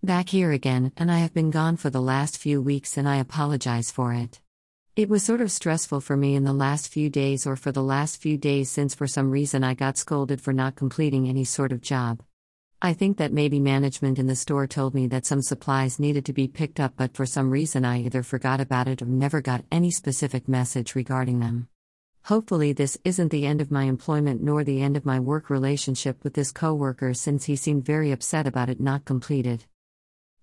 Back here again, and I have been gone for the last few weeks and I apologize for it. It was sort of stressful for me in the last few days or for the last few days since for some reason I got scolded for not completing any sort of job. I think that maybe management in the store told me that some supplies needed to be picked up, but for some reason I either forgot about it or never got any specific message regarding them. Hopefully, this isn't the end of my employment nor the end of my work relationship with this coworker since he seemed very upset about it not completed.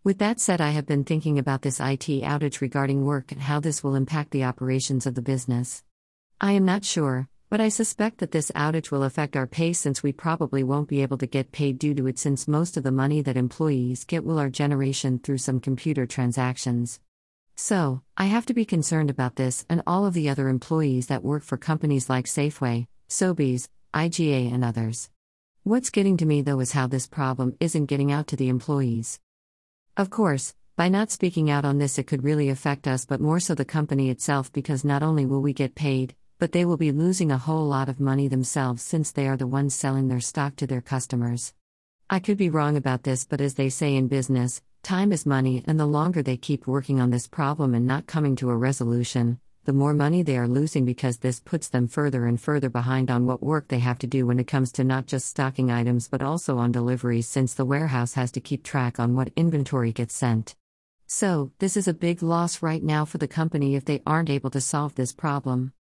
With that said, I have been thinking about this IT outage regarding work and how this will impact the operations of the business. I am not sure, but I suspect that this outage will affect our pay since we probably won't be able to get paid due to it since most of the money that employees get will our generation through some computer transactions. So, I have to be concerned about this and all of the other employees that work for companies like Safeway, Sobeys, IGA, and others. What's getting to me though is how this problem isn't getting out to the employees. Of course, by not speaking out on this, it could really affect us, but more so the company itself because not only will we get paid, but they will be losing a whole lot of money themselves since they are the ones selling their stock to their customers. I could be wrong about this, but as they say in business, time is money, and the longer they keep working on this problem and not coming to a resolution, the more money they are losing because this puts them further and further behind on what work they have to do when it comes to not just stocking items but also on deliveries since the warehouse has to keep track on what inventory gets sent. So, this is a big loss right now for the company if they aren't able to solve this problem.